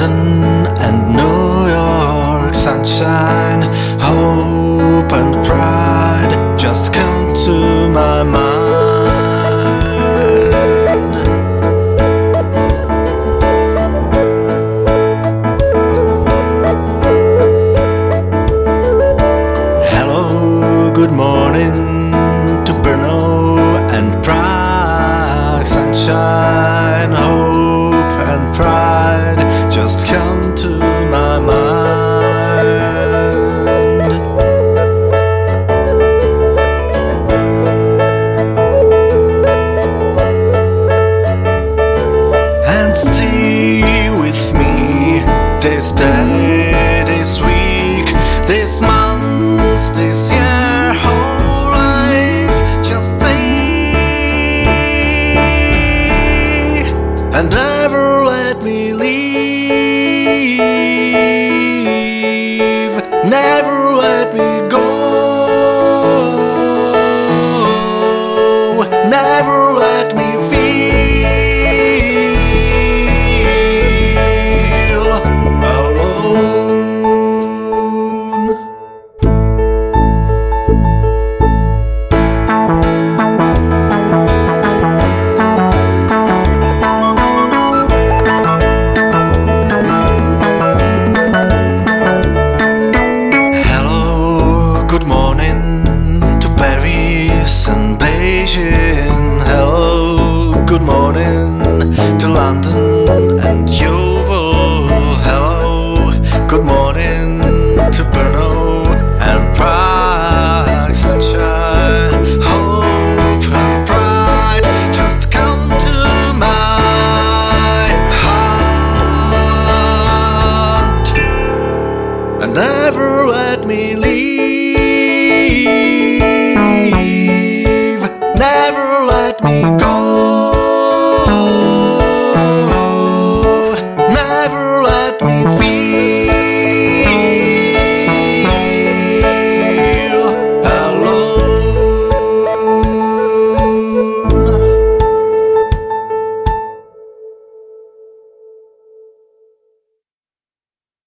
London and New York sunshine. Just come to my mind. And stay with me this day, this week, this month, this year, whole life. Just stay and never Never let me feel alone. Hello, good morning to Paris and Beijing. Morning to London and Yeovil. Hello, good morning to Brno and Prague. Sunshine, hope and pride just come to my heart and never let me leave, never let me